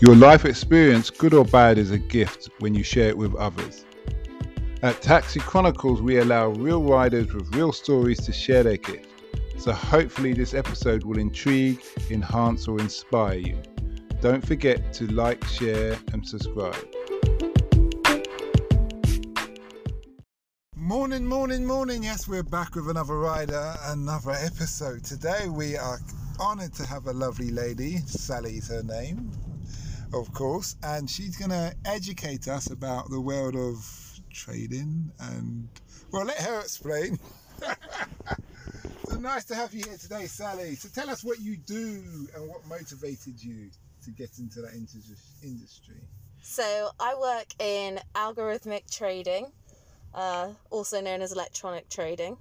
Your life experience, good or bad, is a gift when you share it with others. At Taxi Chronicles, we allow real riders with real stories to share their gift. So hopefully, this episode will intrigue, enhance, or inspire you. Don't forget to like, share, and subscribe. Morning, morning, morning. Yes, we're back with another rider, another episode. Today, we are honored to have a lovely lady. Sally's her name, of course, and she's going to educate us about the world of trading and, well, let her explain. so nice to have you here today, Sally. So tell us what you do and what motivated you to get into that industry. So I work in algorithmic trading, uh, also known as electronic trading.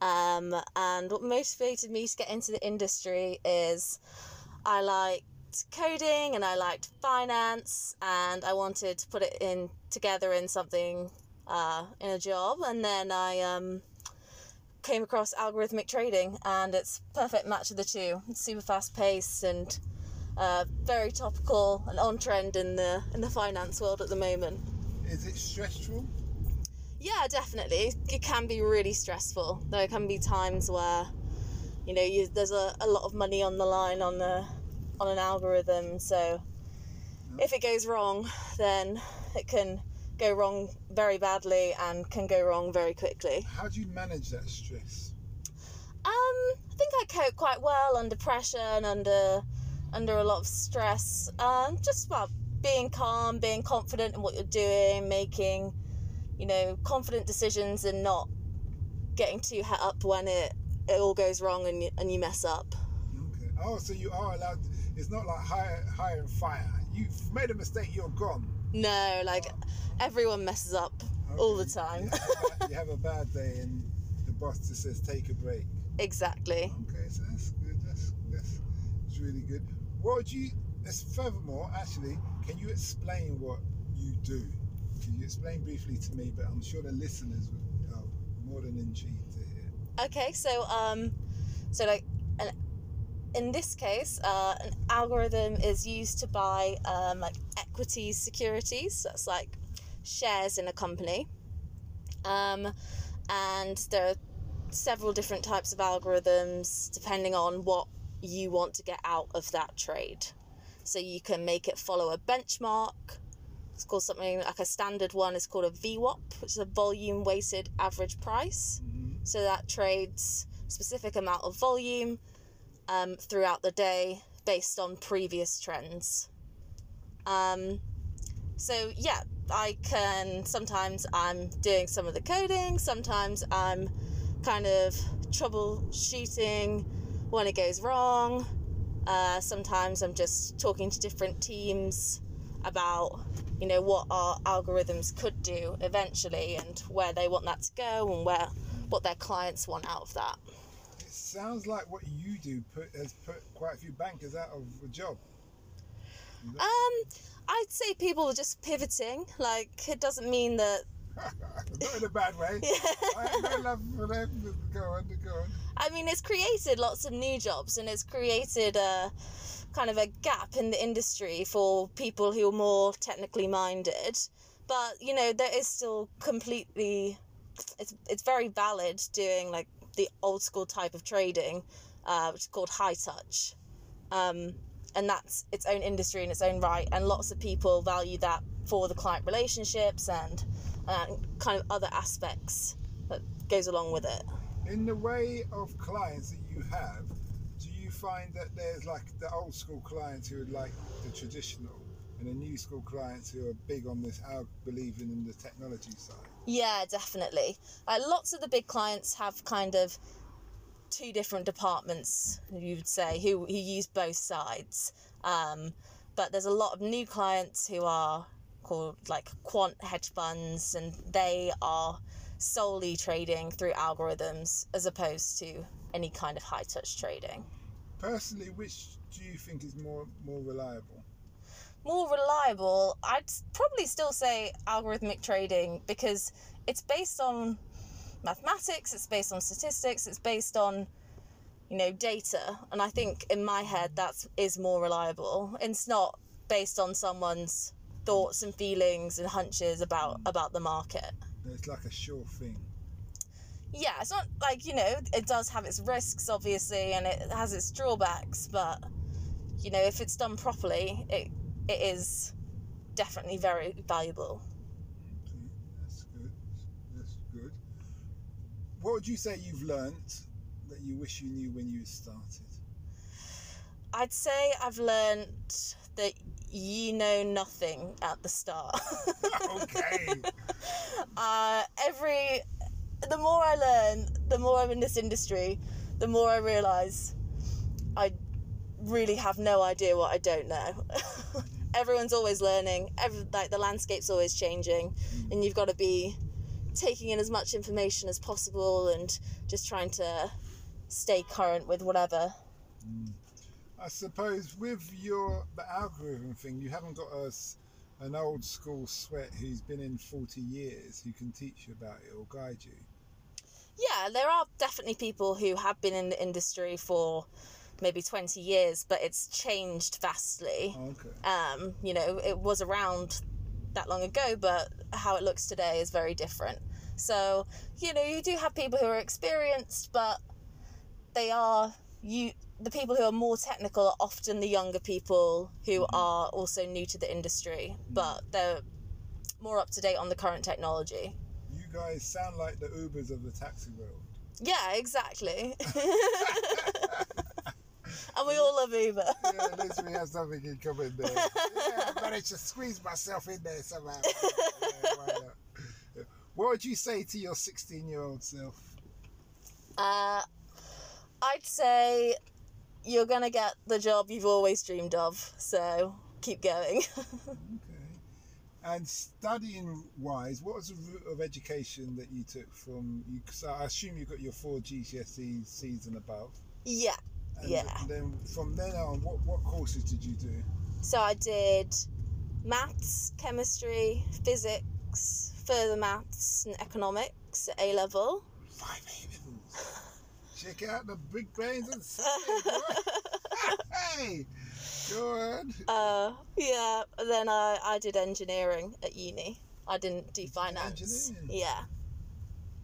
Um, and what motivated me to get into the industry is I liked coding and I liked finance and I wanted to put it in together in something uh, in a job. And then I um, came across algorithmic trading, and it's perfect match of the two. It's super fast paced and uh, very topical and on trend in the in the finance world at the moment. Is it stressful? Yeah, definitely. It can be really stressful. There can be times where, you know, you, there's a, a lot of money on the line on the on an algorithm. So if it goes wrong, then it can go wrong very badly and can go wrong very quickly. How do you manage that stress? Um, I think I cope quite well under pressure and under under a lot of stress. Um, just about being calm, being confident in what you're doing, making you know confident decisions, and not getting too het up when it it all goes wrong and you, and you mess up. Okay. Oh, so you are allowed. It's not like hire hire and fire. You've made a mistake. You're gone. No, like everyone messes up okay. all the time. You have, a bad day and the boss just says take a break. Exactly. Okay, so that's good. That's that's, that's really good. What would you? Furthermore, actually, can you explain what you do? Can you explain briefly to me? But I'm sure the listeners would are more than intrigued to hear. Okay, so um, so like in this case, uh, an algorithm is used to buy um, like equities securities. So That's like shares in a company. Um, and there are several different types of algorithms depending on what you want to get out of that trade. So you can make it follow a benchmark. It's called something like a standard one is called a VWAP, which is a volume weighted average price. Mm-hmm. So that trades specific amount of volume um, throughout the day based on previous trends. Um, so yeah, I can sometimes I'm doing some of the coding, sometimes I'm kind of troubleshooting when it goes wrong. Uh, sometimes I'm just talking to different teams about you know what our algorithms could do eventually and where they want that to go and where what their clients want out of that sounds like what you do put has put quite a few bankers out of a job. Um, I'd say people are just pivoting. Like it doesn't mean that. Not in a bad way. Yeah. I no love for them. Go on, go on. I mean, it's created lots of new jobs, and it's created a kind of a gap in the industry for people who are more technically minded. But you know, there is still completely. It's it's very valid doing like the old school type of trading, uh, which is called high touch. Um, and that's its own industry in its own right. And lots of people value that for the client relationships and, and kind of other aspects that goes along with it. In the way of clients that you have, do you find that there's like the old school clients who would like the traditional and the new school clients who are big on this are believing in the technology side? Yeah, definitely. Uh, lots of the big clients have kind of two different departments, you would say, who, who use both sides. Um, but there's a lot of new clients who are called like quant hedge funds, and they are solely trading through algorithms as opposed to any kind of high touch trading. Personally, which do you think is more more reliable? More reliable, I'd probably still say algorithmic trading because it's based on mathematics, it's based on statistics, it's based on you know data, and I think in my head that is more reliable. It's not based on someone's thoughts and feelings and hunches about hmm. about the market. It's like a sure thing. Yeah, it's not like you know it does have its risks obviously and it has its drawbacks, but you know if it's done properly, it it is definitely very valuable. Okay, That's good. That's good. What would you say you've learnt that you wish you knew when you started? I'd say I've learnt that you know nothing at the start. okay. uh, every the more I learn, the more I'm in this industry, the more I realise I really have no idea what I don't know. Everyone's always learning. Every, like the landscape's always changing, mm. and you've got to be taking in as much information as possible and just trying to stay current with whatever. Mm. I suppose with your algorithm thing, you haven't got us an old school sweat who's been in 40 years who can teach you about it or guide you. Yeah, there are definitely people who have been in the industry for maybe 20 years, but it's changed vastly. Okay. Um, you know, it was around that long ago, but how it looks today is very different. So, you know, you do have people who are experienced, but they are you the people who are more technical are often the younger people who are also new to the industry, but they're more up to date on the current technology. You guys sound like the Ubers of the taxi world. Yeah, exactly. and we all love Uber. Yeah, at least we have something in common there. Yeah, I managed to squeeze myself in there somehow. Yeah. What would you say to your 16 year old self? Uh, I'd say you're gonna get the job you've always dreamed of. So keep going. Okay. And studying wise, what was the route of education that you took from you? So I assume you got your four GCSE C's and above. yeah. And Yeah. Then from then on, what what courses did you do? So I did maths, chemistry, physics, further maths, and economics at A level. Five A levels. Check out the big brains and hey, go on. Uh, yeah. and Then I I did engineering at uni. I didn't do finance. engineering? Yeah.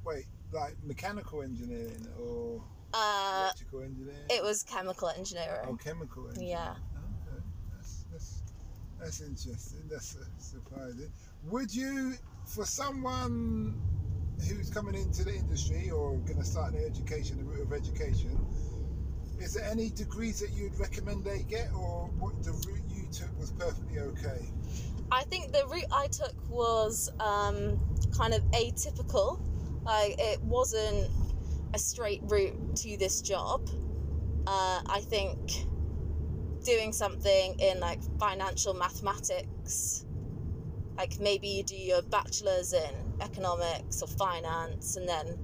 Wait, like mechanical engineering or Uh, electrical engineering? it was chemical engineering. Oh, chemical engineering. Yeah. Okay, that's that's that's interesting. That's uh, surprising. Would you, for someone who's coming into the industry or going to start their education, the route of education, is there any degrees that you'd recommend they get, or what the route you took was perfectly okay? I think the route I took was um, kind of atypical. Like it wasn't a straight route to this job. Uh, I think doing something in like financial mathematics, like maybe you do your bachelor's in economics or finance, and then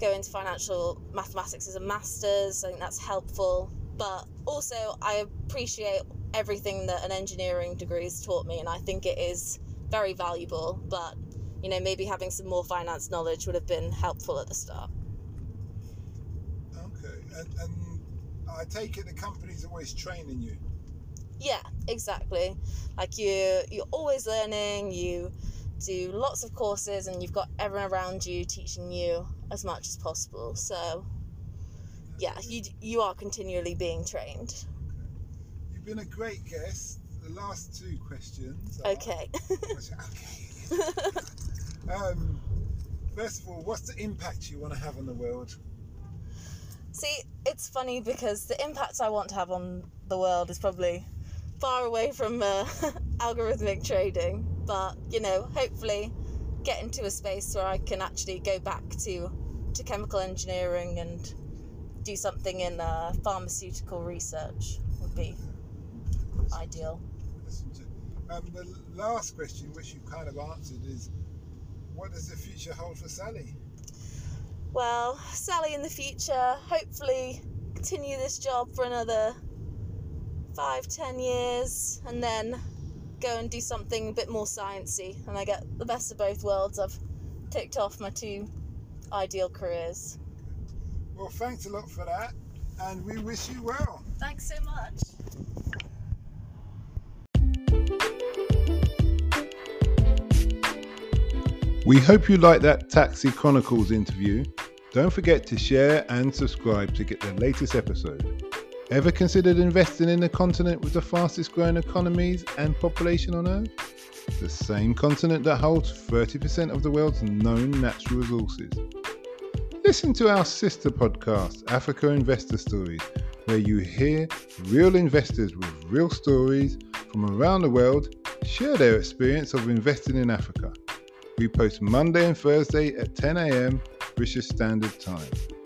go into financial mathematics as a master's. I think that's helpful. But also, I appreciate everything that an engineering degree has taught me, and I think it is very valuable. But you know, maybe having some more finance knowledge would have been helpful at the start. And, and I take it the company's always training you. Yeah, exactly. Like you, you're always learning. You do lots of courses, and you've got everyone around you teaching you as much as possible. So, yeah, you you are continually being trained. Okay. You've been a great guest. The last two questions. Are, Okay. okay. um, first of all, what's the impact you want to have on the world? See, it's funny because the impact I want to have on the world is probably far away from uh, algorithmic trading, but you know, hopefully get into a space where I can actually go back to to chemical engineering and do something in uh, pharmaceutical research would be ideal. Um, the last question, which you kind of answered, is what does the future hold for Sally? well, Sally in the future, hopefully continue this job for another five, ten years, and then go and do something a bit more sciencey. And I get the best of both worlds. I've ticked off my two ideal careers. Well, thanks a lot for that, and we wish you well. Thanks so much. We hope you like that Taxi Chronicles interview don't forget to share and subscribe to get the latest episode. Ever considered investing in the continent with the fastest growing economies and population on Earth? The same continent that holds 30% of the world's known natural resources. Listen to our sister podcast, Africa Investor Stories, where you hear real investors with real stories from around the world share their experience of investing in Africa. We post Monday and Thursday at 10 a.m. British Standard Time.